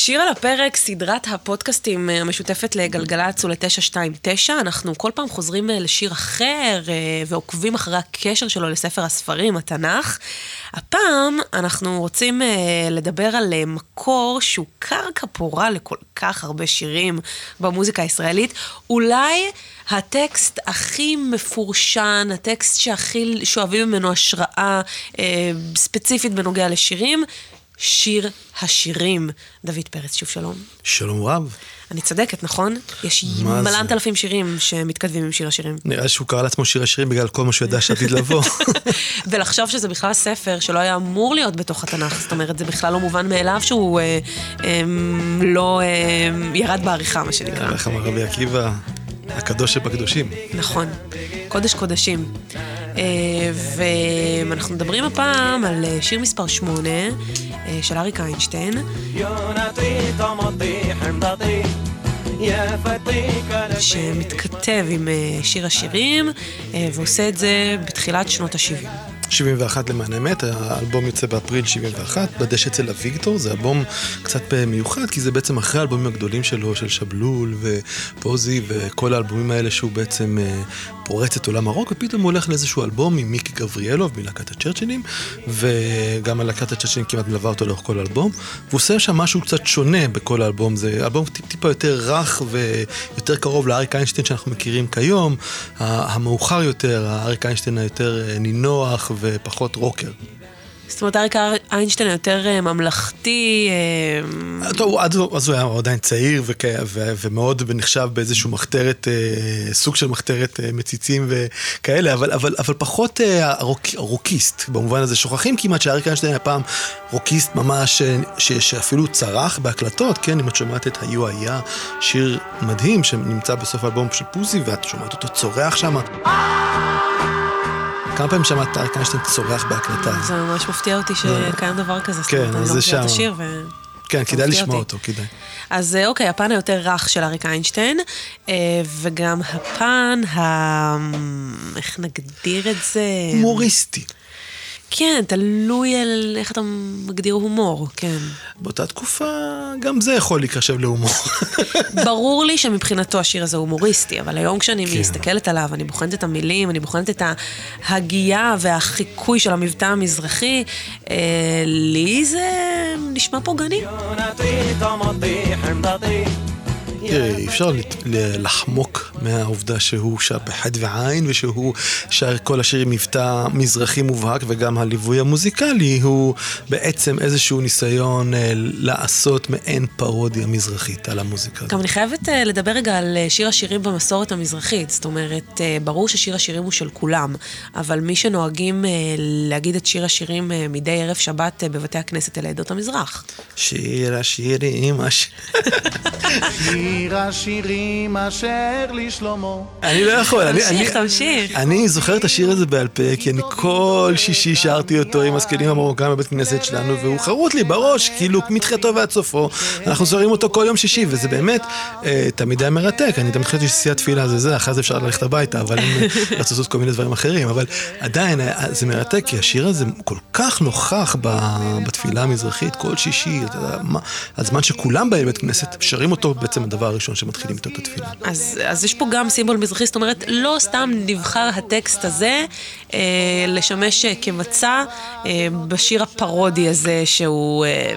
שיר על הפרק, סדרת הפודקאסטים אה, המשותפת לגלגלצ ול-929. אנחנו כל פעם חוזרים אה, לשיר אחר אה, ועוקבים אחרי הקשר שלו לספר הספרים, התנ"ך. הפעם אנחנו רוצים לדבר על מקור שהוא קרקע פורה לכל כך הרבה שירים במוזיקה הישראלית. אולי הטקסט הכי מפורשן, הטקסט שהכי שואבים ממנו השראה ספציפית בנוגע לשירים. שיר השירים. דוד פרץ, שוב שלום. שלום רב. אני צודקת, נכון? יש מלנת אלפים שירים שמתכתבים עם שיר השירים. נראה שהוא קרא לעצמו שיר השירים בגלל כל מה שהוא ידע שעתיד לבוא. ולחשוב שזה בכלל ספר שלא היה אמור להיות בתוך התנ"ך, זאת אומרת, זה בכלל לא מובן מאליו שהוא אה, אה, לא אה, ירד בעריכה, מה שנקרא. איך אמר רבי עקיבא, הקדוש שבקדושים. נכון, קודש קודשים. אה, ואנחנו מדברים הפעם על אה, שיר מספר 8 אה, של אריק איינשטיין. שמתכתב עם שיר השירים ועושה את זה בתחילת שנות ה-70. 71 למען האמת, האלבום יוצא באפריל 71, בדש אצל אביגדור, זה אלבום קצת מיוחד, כי זה בעצם אחרי האלבומים הגדולים שלו, של שבלול ופוזי וכל האלבומים האלה שהוא בעצם פורץ את עולם הרוק, ופתאום הוא הולך לאיזשהו אלבום עם מיקי גבריאלוב מלהקת הצ'רצ'ילים, וגם הלהקת הצ'רצ'ילים כמעט מלווה אותו לאורך כל האלבום, והוא עושה שם משהו קצת שונה בכל האלבום, זה אלבום טיפ, טיפה יותר רך ויותר קרוב לאריק איינשטיין שאנחנו מכירים כיום, המאוחר יותר, האריק איינשטיין היותר נינוח ופחות רוקר. זאת אומרת, אריק איינשטיין יותר אה, ממלכתי. אה, טוב, אז הוא היה עדיין צעיר ומאוד נחשב באיזשהו מחתרת, אה, סוג של מחתרת מציצים וכאלה, אבל, אבל, אבל פחות הרוק, הרוקיסט, במובן הזה שוכחים כמעט שאריק איינשטיין היה פעם רוקיסט ממש, שאפילו צרח בהקלטות, כן, אם את שומעת את היו היה, שיר מדהים שנמצא בסוף האלבום של פוזי, ואת שומעת אותו צורח שם. כמה פעמים שמעת אריק איינשטיין צורח בהקלטה? זה ממש מפתיע אותי שקיים דבר כזה. כן, אז זה שם. כן, כדאי לשמוע אותו, כדאי. אז אה, אוקיי, הפן היותר רך של אריק איינשטיין, אה, וגם הפן ה... איך נגדיר את זה? הומוריסטי. כן, תלוי על איך אתה מגדיר הומור, כן. באותה תקופה גם זה יכול להיחשב להומור. ברור לי שמבחינתו השיר הזה הומוריסטי, אבל היום כשאני כן. מסתכלת עליו, אני בוחנת את המילים, אני בוחנת את ההגייה והחיקוי של המבטא המזרחי, אה, לי זה נשמע פוגעני. תראי, אי אפשר לחמוק מהעובדה שהוא שר בחד ועין, ושהוא שר כל השיר עם מבטא מזרחי מובהק, וגם הליווי המוזיקלי הוא בעצם איזשהו ניסיון אה, לעשות מעין פרודיה מזרחית על המוזיקה. גם אני חייבת אה, לדבר רגע על אה, שיר השירים במסורת המזרחית. זאת אומרת, ברור ששיר השירים הוא של כולם, אבל מי שנוהגים להגיד את שיר השירים מדי ערב שבת בבתי הכנסת אלה עדות המזרח. שיר השירים, השיר... שיר השירים אשר לשלמה. אני לא יכול, אני... תמשיך, תמשיך. אני זוכר את השיר הזה בעל פה, כי אני כל שישי שרתי אותו עם הזקנים המרוקאים בבית כנסת שלנו, והוא חרוט לי בראש, כאילו מתחילתו ועד סופו. אנחנו זוהרים אותו כל יום שישי, וזה באמת אה, תמיד היה מרתק. אני תמיד חשבתי ששיא התפילה זה זה, אחרי זה אפשר ללכת הביתה, אבל הם רצו לעשות כל מיני דברים אחרים. אבל עדיין, אה, זה מרתק, כי השיר הזה כל כך נוכח בתפילה המזרחית, כל שישי, הזמן שכולם באים לבית כנסת, שרים אותו בעצם הדבר הראשון שמתחילים איתו את התפילה. אז, אז יש פה גם סימבול מזרחי, זאת אומרת, לא סתם נבחר הטקסט הזה אה, לשמש כמצע אה, בשיר הפרודי הזה שהוא... אה,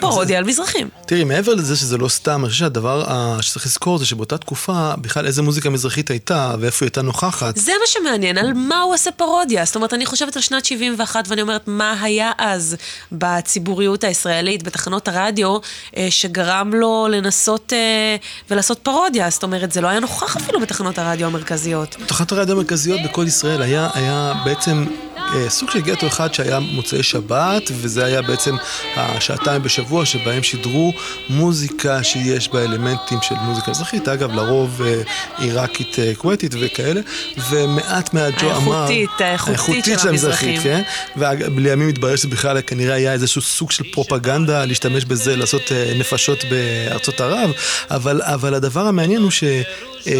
פרודיה על מזרחים. תראי, מעבר לזה שזה לא סתם, אני חושב שהדבר שצריך לזכור זה שבאותה תקופה, בכלל איזה מוזיקה מזרחית הייתה ואיפה היא הייתה נוכחת. זה מה שמעניין, על מה הוא עושה פרודיה. זאת אומרת, אני חושבת על שנת 71 ואני אומרת, מה היה אז בציבוריות הישראלית, בתחנות הרדיו, אה, שגרם לו לנסות אה, ולעשות פרודיה. זאת אומרת, זה לא היה נוכח אפילו בתחנות הרדיו המרכזיות. תחנות הרדיו המרכזיות בכל ישראל היה, היה בעצם... אה, סוג של גטו אחד שהיה מוצאי שבת, וזה היה בעצם השעתיים בשבוע שבהם שידרו מוזיקה שיש בה אלמנטים של מוזיקה מזרחית, אגב, לרוב אה, עיראקית אה, כווייתית וכאלה, ומעט מעט ג'ו אמר... האיכותית, האיכותית של המזרחים. כן? ולימים התברר שזה בכלל כנראה היה איזשהו סוג של פרופגנדה, להשתמש בזה, לעשות נפשות בארצות ערב, אבל, אבל הדבר המעניין הוא ש... אה,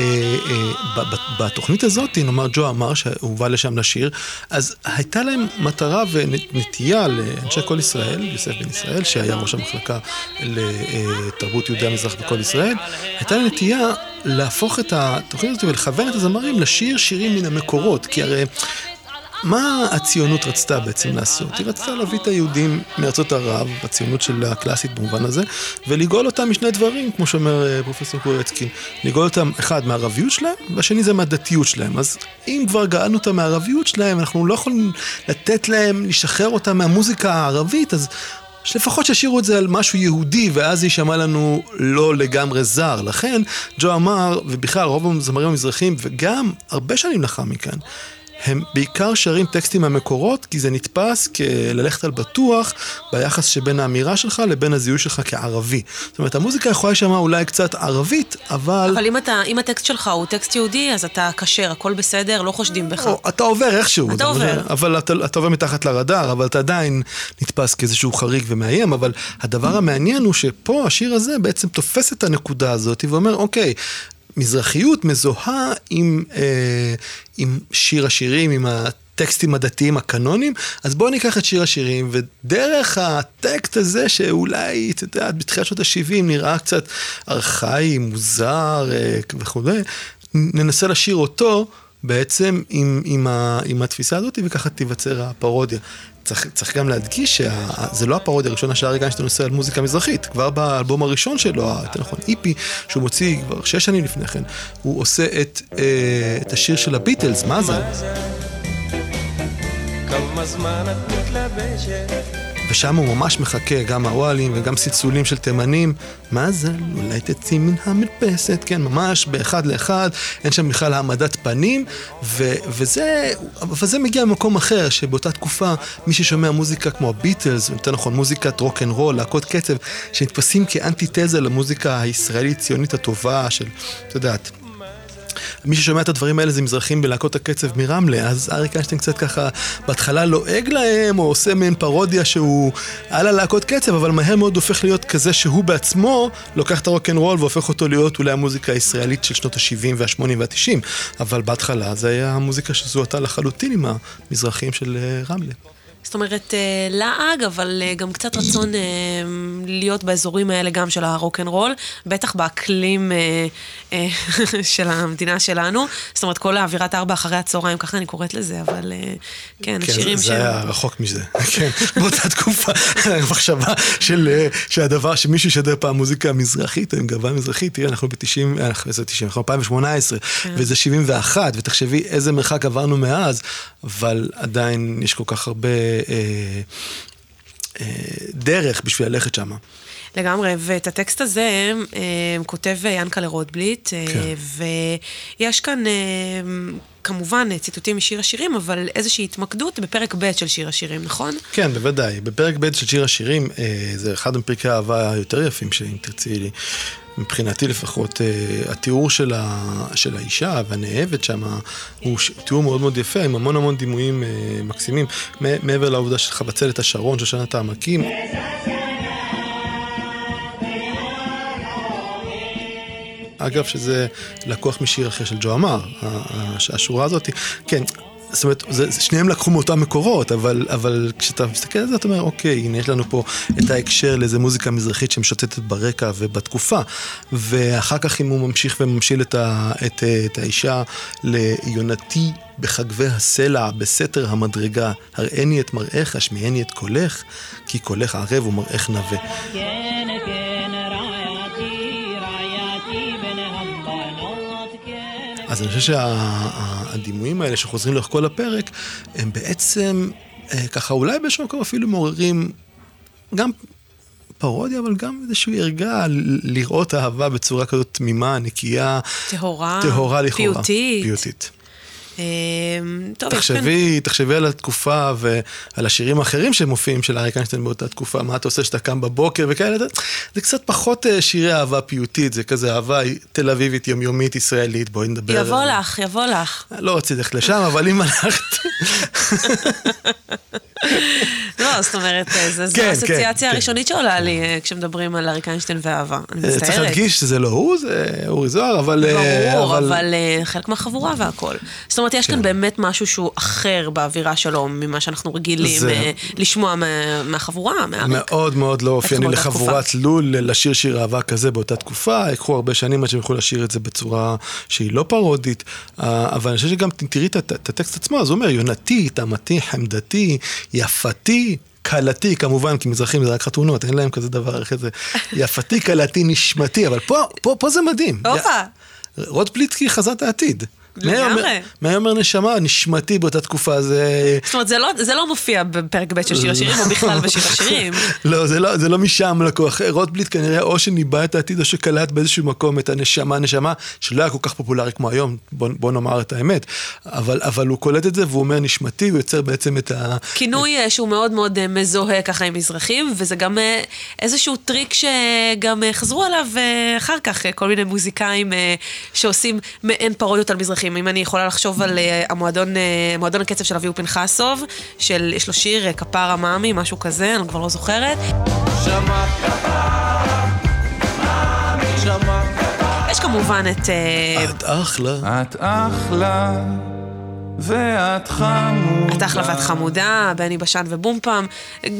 אה, בתוכנית הזאת, נאמר ג'ו אמר שהוא בא לשם לשיר, אז הייתה להם מטרה ונטייה לאנשי כל ישראל, יוסף בן ישראל, שהיה ראש המחלקה לתרבות יהודי המזרח בכל ישראל, הייתה להם נטייה להפוך את התוכנית הזאת ולכוון את הזמרים לשיר שירים מן המקורות, כי הרי מה הציונות רצתה בעצם לעשות? היא רצתה להביא את היהודים מארצות ערב, הציונות של הקלאסית במובן הזה, ולגאול אותם משני דברים, כמו שאומר אה, פרופסור קורצקי. לגאול אותם, אחד, מהערביות שלהם, והשני זה מהדתיות שלהם. אז אם כבר גאלנו אותם מהערביות שלהם, אנחנו לא יכולים לתת להם, לשחרר אותם מהמוזיקה הערבית, אז שלפחות שישירו את זה על משהו יהודי, ואז זה יישמע לנו לא לגמרי זר. לכן, ג'ו אמר, ובכלל רוב הזמרים המזרחים, וגם הרבה שנים לאחר מכן, הם בעיקר שרים טקסטים מהמקורות, כי זה נתפס כללכת על בטוח ביחס שבין האמירה שלך לבין הזיהוי שלך כערבי. זאת אומרת, המוזיקה יכולה להישמע אולי קצת ערבית, אבל... אבל אם, אתה, אם הטקסט שלך הוא טקסט יהודי, אז אתה כשר, הכל בסדר, לא חושדים בך. או, אתה עובר איכשהו. אתה עובר. אבל אתה, אתה עובר מתחת לרדאר, אבל אתה עדיין נתפס כאיזשהו חריג ומאיים, אבל הדבר המעניין הוא שפה השיר הזה בעצם תופס את הנקודה הזאת ואומר, אוקיי, מזרחיות מזוהה עם, אה, עם שיר השירים, עם הטקסטים הדתיים הקנונים, אז בואו ניקח את שיר השירים, ודרך הטקסט הזה, שאולי, את יודעת, בתחילת שנות ה-70 נראה קצת ארכאי, מוזר אה, וכו', ננסה לשיר אותו. בעצם עם, עם, ה, עם התפיסה הזאת, וככה תיווצר הפרודיה. צריך, צריך גם להדגיש שזה לא הפרודיה הראשונה של אריק איינשטיין עושה על מוזיקה מזרחית. כבר באלבום הראשון שלו, יותר נכון, איפי, שהוא מוציא כבר שש שנים לפני כן, הוא עושה את, אה, את השיר של הביטלס, מה זה? כמה זמן את מתלבשת ושם הוא ממש מחכה, גם הוואלים וגם צלצולים של תימנים. מזל, אולי תצאי מן המרפסת, כן, ממש באחד לאחד, אין שם בכלל העמדת פנים, ו- וזה, אבל זה מגיע ממקום אחר, שבאותה תקופה מי ששומע מוזיקה כמו הביטלס, יותר נכון מוזיקת rock and roll, להקות קצב, שנתפסים כאנטיתזה למוזיקה הישראלית-ציונית הטובה של, את יודעת, מי ששומע את הדברים האלה זה מזרחים בלהקות הקצב מרמלה, אז אריק איינשטיין קצת ככה בהתחלה לועג להם, או עושה מעין פרודיה שהוא על הלהקות קצב, אבל מהר מאוד הופך להיות כזה שהוא בעצמו לוקח את הרוקנרול והופך אותו להיות אולי המוזיקה הישראלית של שנות ה-70 וה-80 וה-90, אבל בהתחלה זה היה המוזיקה שזוהתה לחלוטין עם המזרחים של אה, רמלה. זאת אומרת, אה, לעג, אבל אה, גם קצת רצון אה, להיות באזורים האלה גם של הרוקנרול, בטח באקלים של המדינה שלנו. זאת אומרת, כל האווירת ארבע אחרי הצהריים, ככה אני קוראת לזה, אבל כן, כן שירים שהם... כן, זה היה רחוק מזה, כן, באותה תקופה, המחשבה של שהדבר, שמישהו ישדר פעם מוזיקה מזרחית, עם גאווה מזרחית, תראה, אנחנו ב-90, איזה 90, אנחנו ב-2018, כן. וזה 71, ותחשבי איזה מרחק עברנו מאז, אבל עדיין יש כל כך הרבה... אה, אה, דרך בשביל ללכת שם. לגמרי, ואת הטקסט הזה אה, כותב ינקלה רוטבליט, כן. ויש כאן כמובן ציטוטים משיר השירים, אבל איזושהי התמקדות בפרק ב' של שיר השירים, נכון? כן, בוודאי. בפרק ב' של שיר השירים, זה אחד מפרקי האהבה היותר יפים, שאם תרצי לי. מבחינתי לפחות, אה, התיאור של, ה, של האישה והנאהבת שם הוא תיאור מאוד מאוד יפה, עם המון המון דימויים אה, מקסימים, מעבר לעובדה של חבצלת השרון, של שנת העמקים. אגב, שזה לקוח משיר אחר של ג'ו אמר, השורה הזאת, כן, זאת אומרת, זה, שניהם לקחו מאותם מקורות, אבל, אבל כשאתה מסתכל על זה, אתה אומר, אוקיי, הנה יש לנו פה את ההקשר לאיזה מוזיקה מזרחית שמשוטטת ברקע ובתקופה, ואחר כך אם הוא ממשיך וממשיל את, ה, את, את האישה ליונתי בחגבי הסלע, בסתר המדרגה, הראני את מראיך, השמיעני את קולך, כי קולך ערב ומראיך נווה. כן, כן. אז אני חושב שהדימויים שה, האלה שחוזרים לאורך כל הפרק, הם בעצם אה, ככה אולי באיזשהו מקום אפילו מעוררים גם פרודיה, אבל גם איזושהי ערגה לראות אהבה בצורה כזאת תמימה, נקייה. טהורה. טהורה לכאורה. פיוטית. פיוטית. אמ, טוב, תחשבי, כאן... תחשבי על התקופה ועל השירים האחרים שמופיעים של אריק איינשטיין באותה תקופה, מה אתה עושה שאתה קם בבוקר וכאלה, זה, זה קצת פחות אה, שירי אהבה פיוטית, זה כזה אהבה תל אביבית, יומיומית, ישראלית, בואי נדבר. יבוא על... לך, יבוא לך. לא רציתי ללכת לשם, אבל אם הלכת... לא, זאת אומרת, אה, זו כן, האסוציאציה כן, הראשונית שעולה לי אה, כשמדברים על אריק איינשטיין ואהבה. אני אה, צריך מצטערת. להדגיש שזה לא הוא, זה אורי זוהר, אבל... ברור, אבל אה, חלק מהחבורה והכל. זאת אומרת, יש כאן כן. באמת משהו שהוא אחר באווירה שלו ממה שאנחנו רגילים זה- אה, לשמוע מה- מהחבורה, מאריק. מאוד מאוד לא אופייני לחבורת לול לשיר שיר אהבה כזה באותה תקופה, ייקחו הרבה שנים עד שהם יוכלו לשיר את זה בצורה שהיא לא פרודית, אה, אבל אני חושב שגם תראי את הט- את הטקסט עצמו, אז הוא אומר, יונתי, תמתי, חמדתי, יפתי. כלתי, כמובן, כי מזרחים זה רק חתונות, אין להם כזה דבר, איך זה, יפתי, כלתי, נשמתי, אבל פה, פה, פה זה מדהים. הופה. רוד פליטקי חזה את העתיד. לגמרי. מהיומר נשמה, נשמתי באותה תקופה, זה... זאת אומרת, זה לא- זה לא מופיע בפרק ב' של שיר השירים, או בכלל בשיר השירים. לא, זה לא, זה לא משם לקוח. רוטבליט כנראה או שניבא את העתיד או שקלט באיזשהו מקום את הנשמה, נשמה, שלא היה כל כך פופולרי כמו היום, בוא, בוא נאמר את האמת. אבל, אבל הוא קולט את זה והוא אומר נשמתי, הוא יוצר בעצם את ה... כינוי אה, שהוא מאוד מאוד אה, מזוהה ככה עם מזרחים, וזה גם אה, איזשהו טריק שגם חזרו עליו אחר כך, כל מיני מוזיקאים שעושים מעין פרודיות על מזרחים. אם אני יכולה לחשוב על אה, המועדון, אה, מועדון הקצב של אביהו פנחסוב, של, יש לו שיר, אה, כפרה מאמי, משהו כזה, אני כבר לא זוכרת. שמע, שמע, יש כמובן את... את אחלה. את אחלה ואת חמודה. את ואת חמודה, בני בשן ובום פעם.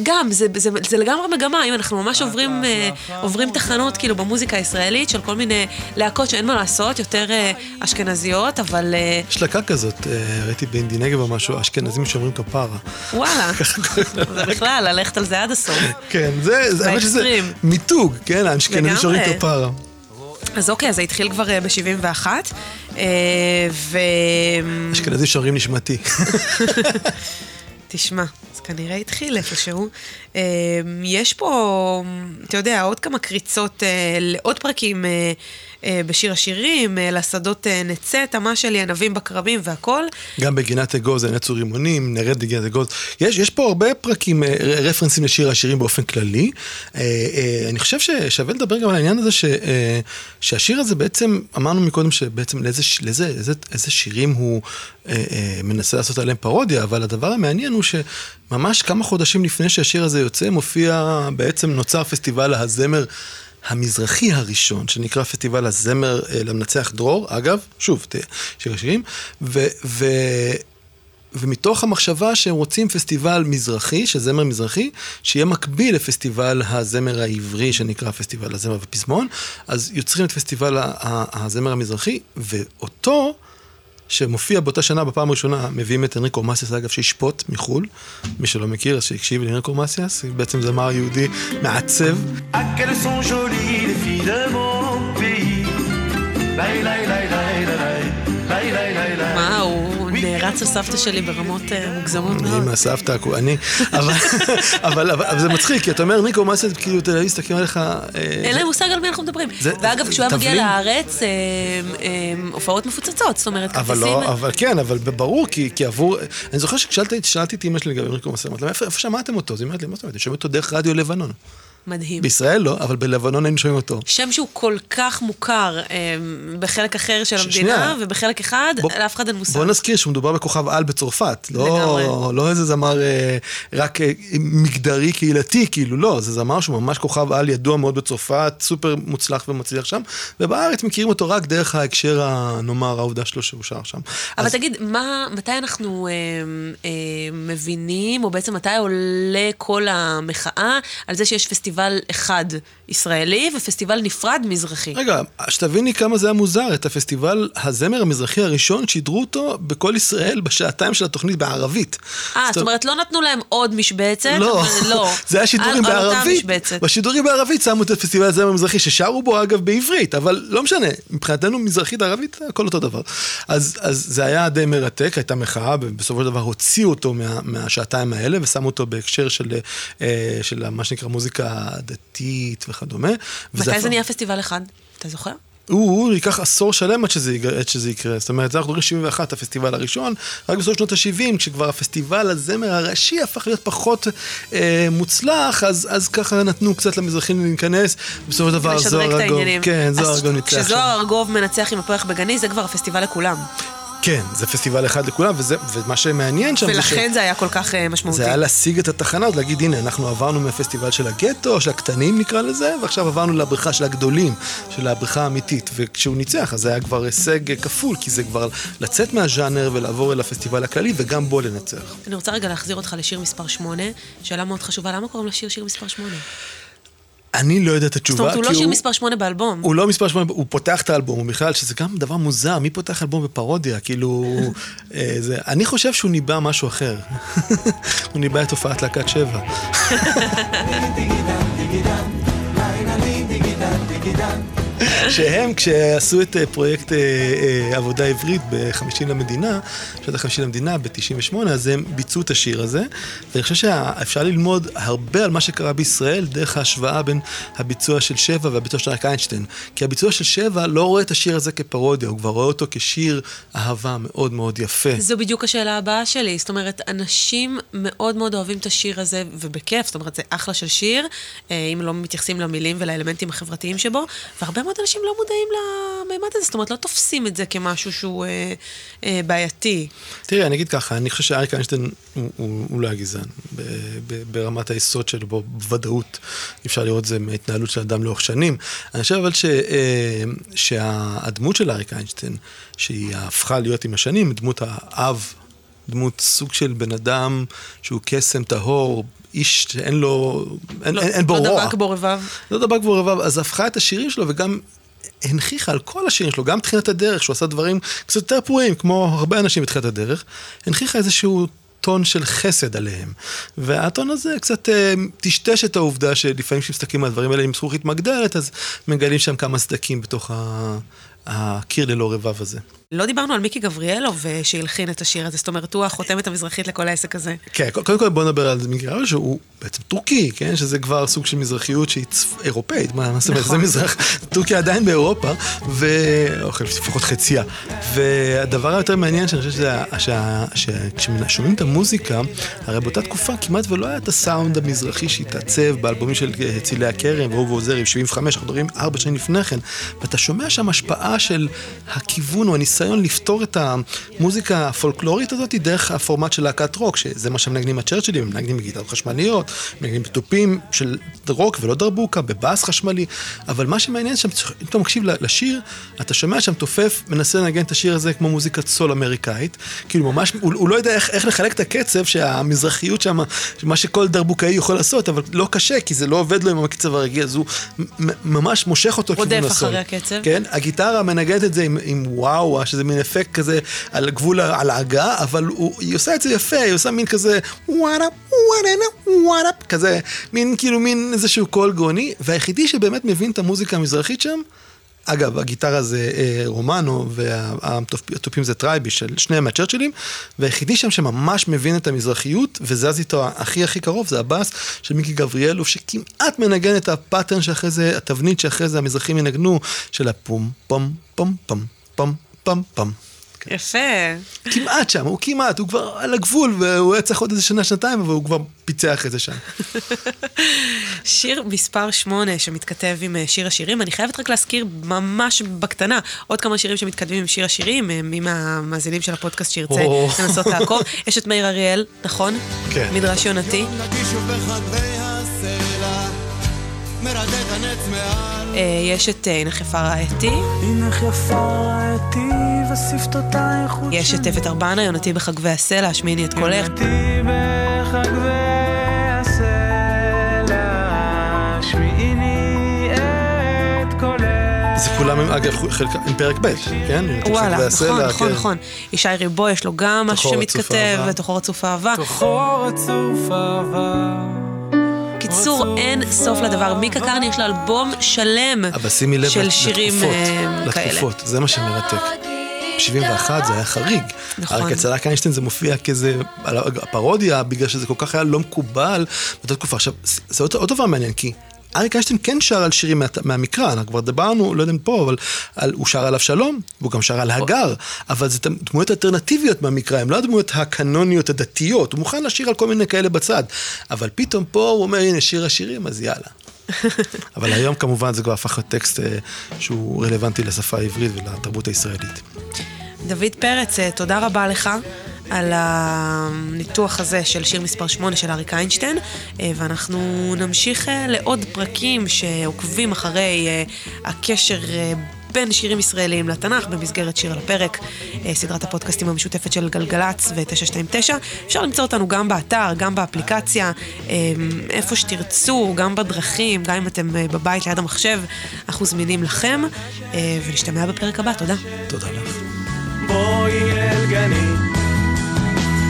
גם, זה, זה, זה לגמרי מגמה, אם אנחנו ממש עוברים, אה, עוברים תחנות כאילו במוזיקה הישראלית של כל מיני להקות שאין מה לעשות, יותר אה, אשכנזיות, אבל אה, יש להקה כזאת, אה, ראיתי באינדי נגב או משהו, אשכנזים שאומרים כפרה. וואלה. זה בכלל, ללכת על זה עד הסוף. כן, זה, זה, האמת שזה. מיתוג, כן, האשכנזים. שאומרים כפרה. אז אוקיי, אז זה התחיל כבר ב-71, ו... אשכנזים שאומרים נשמתי. תשמע, זה כנראה התחיל איפשהו. אה, יש פה, אתה יודע, עוד כמה קריצות אה, לעוד פרקים אה, אה, בשיר השירים, אה, לשדות אה, נצא, תמה שלי, ענבים בכרמים והכל. גם בגינת אגוז, נצור רימונים, נרד בגינת אגוז. יש, יש פה הרבה פרקים, אה, רפרנסים לשיר השירים באופן כללי. אה, אה, אני חושב ששווה לדבר גם על העניין הזה ש, אה, שהשיר הזה בעצם, אמרנו מקודם שבעצם לאיזה, ש- לאיזה איזה, איזה שירים הוא אה, אה, מנסה לעשות עליהם פרודיה, אבל הדבר המעניין הוא שממש כמה חודשים לפני שהשיר הזה יוצא, מופיע, בעצם נוצר פסטיבל הזמר. המזרחי הראשון, שנקרא פסטיבל הזמר אה, למנצח דרור, אגב, שוב, שיר השירים, ו, ו, ומתוך המחשבה שהם רוצים פסטיבל מזרחי, של זמר מזרחי, שיהיה מקביל לפסטיבל הזמר העברי, שנקרא פסטיבל הזמר ופזמון, אז יוצרים את פסטיבל הזמר המזרחי, ואותו... שמופיע באותה שנה בפעם הראשונה, מביאים את אנריקו מסיאס, אגב, שישפוט מחו"ל. מי שלא מכיר, אז שיקשיב לאנריקו מסיאס, בעצם זמר יהודי מעצב. הוא נערץ לסבתא שלי ברמות אה, מוגזמות אני מאוד. מהסבתא, הכו- אני, אבל, זה מצחיק, כי אתה אומר, ניקו מסיאס, כאילו, תל אביב, מסתכלים עליך... אה, אין להם מושג על מי אנחנו מדברים. ואגב, כשהוא היה מגיע. לארץ, אה, הופעות מפוצצות, זאת אומרת, אבל כרטיסים... לא, אבל כן, אבל ברור, כי, עבור, אני זוכר שכששאלתי שאלתי את אמא שלי לגבי אנריקו מסיאס, אמרתי לה, איפה, איפה שמעתם אותו? אז היא אומרת לי, מה זאת אומרת, אני שומע אותו דרך רדיו לבנון. מדהים. בישראל לא, אבל בלבנון היינו שומעים אותו. שם שהוא כל כך מוכר אה, בחלק אחר של ש- המדינה, שנייה. ובחלק אחד, בוא- לאף אחד אין מושג. בוא נזכיר שמדובר בכוכב על בצרפת, לגמרי. לא, לא איזה זמר אה, רק אה, מגדרי קהילתי, כאילו לא, זה זמר שהוא ממש כוכב על ידוע מאוד בצרפת, סופר מוצלח ומצליח שם, ובארץ מכירים אותו רק דרך ההקשר, נאמר, העובדה שלו שהוא שר שם. אבל אז תגיד, מה, מתי אנחנו אה, אה, מבינים, או בעצם מתי עולה כל המחאה על זה שיש פסטיבל אחד ישראלי ופסטיבל נפרד מזרחי? רגע, שתביני כמה זה היה מוזר, את הפסטיבל הזמר המזרחי הראשון, שידרו אותו בכל ישראל בשעתיים של התוכנית בערבית. אה, זאת אומרת, לא נתנו להם עוד משבצת? לא, לא. זה היה שידורים בערבית. בשידורים בערבית שמו את הפסטיבל הזמר המזרחי, ששרו בו אגב בעברית, אבל לא משנה, מבחינתנו מזרחית ערבית, הכל אותו דבר. אז, אז זה היה די מרתק, הייתה מחאה, ובסופו של דבר הוציאו אותו מה, מהשעתיים האלה, ושמו אותו בהקשר של, אה, של מה שנקרא מוזיקה דתית וכדומה. מתי זה נהיה פסטיבל אחד? אתה זוכר? הוא, ייקח עשור שלם עד שזה, עד שזה יקרה. זאת אומרת, אנחנו מדברים 71, הפסטיבל הראשון, רק בסוף שנות ה-70, כשכבר הפסטיבל הזמר הראשי הפך להיות פחות אה, מוצלח, אז, אז ככה נתנו קצת למזרחים להיכנס, בסופו של דבר זוהר ארגוב. כן, זוהר ארגוב ניצח. כשזוהר ארגוב מנצח עם הפרח בגני, זה כבר הפסטיבל לכולם. כן, זה פסטיבל אחד לכולם, וזה, ומה שמעניין שם זה ש... ולכן זה היה כל כך אה, משמעותי. זה היה להשיג את התחנה, להגיד, הנה, אנחנו עברנו מהפסטיבל של הגטו, של הקטנים נקרא לזה, ועכשיו עברנו לבריכה של הגדולים, של הבריכה האמיתית. וכשהוא ניצח, אז זה היה כבר הישג כפול, כי זה כבר לצאת מהז'אנר ולעבור אל הפסטיבל הכללי, וגם בו לנצח. אני רוצה רגע להחזיר אותך לשיר מספר 8, שאלה מאוד חשובה, למה קוראים לשיר שיר מספר 8? אני לא יודע את התשובה, זאת אומרת, הוא לא שיר מספר 8 באלבום. הוא לא מספר 8, הוא פותח את האלבום, הוא בכלל, שזה גם דבר מוזר, מי פותח אלבום בפרודיה? כאילו, אה, זה, אני חושב שהוא ניבא משהו אחר. הוא ניבא את הופעת להקת שבע. שהם, כשעשו את אה, פרויקט אה, אה, עבודה עברית בחמישים למדינה, שנת החמישים למדינה, ב-98, אז הם ביצעו את השיר הזה, ואני חושב שאפשר ללמוד הרבה על מה שקרה בישראל דרך ההשוואה בין הביצוע של שבע והביצוע של אריק איינשטיין. כי הביצוע של שבע לא רואה את השיר הזה כפרודיה, הוא כבר רואה אותו כשיר אהבה מאוד מאוד יפה. זו בדיוק השאלה הבאה שלי. זאת אומרת, אנשים מאוד מאוד אוהבים את השיר הזה, ובכיף, זאת אומרת, זה אחלה של שיר, אם לא מתייחסים למילים ולאלמנטים החברתיים שבו, והרבה מאוד אנשים לא מודעים למימד הזה, זאת אומרת, לא תופסים את זה כמשהו שהוא אה, אה, בעייתי. תראי, אני אגיד ככה, אני חושב שאריק איינשטיין הוא, הוא, הוא לא היה גזען. ב, ב, ברמת היסוד שלו, בוודאות, אפשר לראות את זה מההתנהלות של אדם לאורך שנים. אני חושב אבל ש, אה, שהדמות של אריק איינשטיין, שהיא הפכה להיות עם השנים, דמות האב, דמות סוג של בן אדם שהוא קסם טהור, איש שאין לו, אין, לא, אין, אין בו לא רוע. דבק בו רבב. לא דבק בו רבב, אז הפכה את השירים שלו וגם הנכיחה על כל השירים שלו, גם בתחילת הדרך, שהוא עשה דברים קצת יותר פרועים, כמו הרבה אנשים בתחילת הדרך, הנכיחה איזשהו טון של חסד עליהם. והטון הזה קצת אה, טשטש את העובדה שלפעמים כשמסתכלים על הדברים האלה עם זכוכית מגדלת, אז מגלים שם כמה סדקים בתוך ה... הקיר ללא רבב הזה. לא דיברנו על מיקי גבריאלוב שהלחין את השיר הזה, זאת אומרת, הוא החותמת המזרחית לכל העסק הזה. כן, קודם כל בוא נדבר על מיקי גבריאלוב, שהוא בעצם טורקי, כן? שזה כבר סוג של מזרחיות שהיא צפ... אירופאית, מה זאת אומרת, זה מזרח, טורקיה עדיין באירופה, ו... או לפחות חציה. והדבר היותר מעניין, שאני חושב שכששומעים את המוזיקה, הרי באותה תקופה כמעט ולא היה את הסאונד המזרחי שהתעצב באלבומים של צילי הכרם ואהוב ועוזרי, 75, אנחנו מדברים ארבע שנים לפני כן, ואתה שומע שם השפעה של הכיוון או הניסיון לפתור את המוזיקה הפולקלורית הזאת דרך הפורמט של להקת רוק, שזה מה שמנגנים הצ'רצ'ילים, הם מנגנים בגיטרות חשמליות, מנגנים בתופים של רוק ולא דרבוקה, בבאס חשמלי, אבל מה שמעניין שם, אם אתה מקשיב לשיר, אתה שומע שם מתופף, מנסה לנגן את השיר הזה כמו מוזיקת סול אמריקאית, כאילו ממש, הוא, הוא לא יודע איך, איך לחלק את הקצב, שהמזרחיות שם, מה שכל דרבוקאי יכול לעשות, אבל לא קשה, כי זה לא עובד לו עם הקצב הרגיל, אז הוא ממש מושך אותו כיוון הסול. רודף אחרי הקצב. כן, הגיטרה מנגנת את זה עם, עם וואו, שזה מין אפקט כזה על גבול הלעגה, אבל הוא, היא עושה את זה יפה, היא עושה מין כזה וואטאפ, וואטאפ, וואטאפ, כזה, מין כאילו מין איזשהו קול גאוני, והיחידי שבאמת מבין את המוזיקה המזרחית שם, אגב, הגיטרה זה אה, רומנו והתופים זה טרייבטש שניהם מהצ'רצ'ילים והיחידי שם שממש מבין את המזרחיות וזז איתו הכי הכי קרוב זה הבאס של מיקי גבריאלוב שכמעט מנגן את ה pattern שאחרי זה, התבנית שאחרי זה המזרחים ינגנו של הפום פום פום פום פום פום פום. יפה. כמעט שם, הוא כמעט, הוא כבר על הגבול, והוא היה צריך עוד איזה שנה, שנתיים, אבל הוא כבר פיצח את זה שם. שיר מספר 8 שמתכתב עם שיר השירים, אני חייבת רק להזכיר ממש בקטנה עוד כמה שירים שמתכתבים עם שיר השירים, מי מהמאזינים של הפודקאסט שירצה לנסות לעקוב. יש את מאיר אריאל, נכון? כן. מדרש יונתי. יש את הינך יפה רעייתי. הינך יפה רעייתי ושפתותייך יש את טבת ארבנה, יונתי בחגבי הסלע, השמיעי את קולך. יונתי בחגבי הסלע, השמיעיני את קולך. זה כולם, אגב, חלקם עם פרק ב', כן? וואלה, נכון, נכון, נכון. ישי ריבו, יש לו גם משהו שמתכתב, ותוכו רצוף אהבה. תוכו רצוף אהבה. בקיצור, אין סוף לדבר. מיקה קרני יש לה אלבום שלם אבל שימי לב של שירים לתקופות, כאלה. לתקופות, זה מה שמרתק. ב-71 זה היה חריג. נכון. רק אצל איינשטיין זה מופיע כאיזה פרודיה, בגלל שזה כל כך היה לא מקובל באותה תקופה. עכשיו, זה עוד, עוד דבר מעניין, כי אריק איינשטיין כן שר על שירים מה, מהמקרא, אנחנו כבר דיברנו, לא יודע אם פה, אבל על, הוא שר על אבשלום, והוא גם שר על הגר, אבל זה דמויות אלטרנטיביות מהמקרא, הן לא הדמויות הקנוניות הדתיות, הוא מוכן לשיר על כל מיני כאלה בצד, אבל פתאום פה הוא אומר, הנה שיר השירים, אז יאללה. אבל היום כמובן זה כבר הפך לטקסט שהוא רלוונטי לשפה העברית ולתרבות הישראלית. דוד פרץ, אה, תודה רבה לך. על הניתוח הזה של שיר מספר 8 של אריק איינשטיין, אה, ואנחנו נמשיך אה, לעוד פרקים שעוקבים אחרי אה, הקשר אה, בין שירים ישראליים לתנ"ך במסגרת שיר על הפרק, אה, סדרת הפודקאסטים המשותפת של גלגלצ ו-929. אפשר למצוא אותנו גם באתר, גם באפליקציה, אה, איפה שתרצו, גם בדרכים, גם אם אתם אה, בבית ליד המחשב, אנחנו זמינים לכם, ונשתמע בפרק הבא. תודה. תודה לך. בואי אל גני,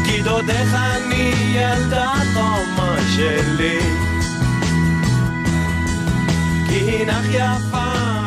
כי דודך אני ילדה תומה שלי. כי הינך יפה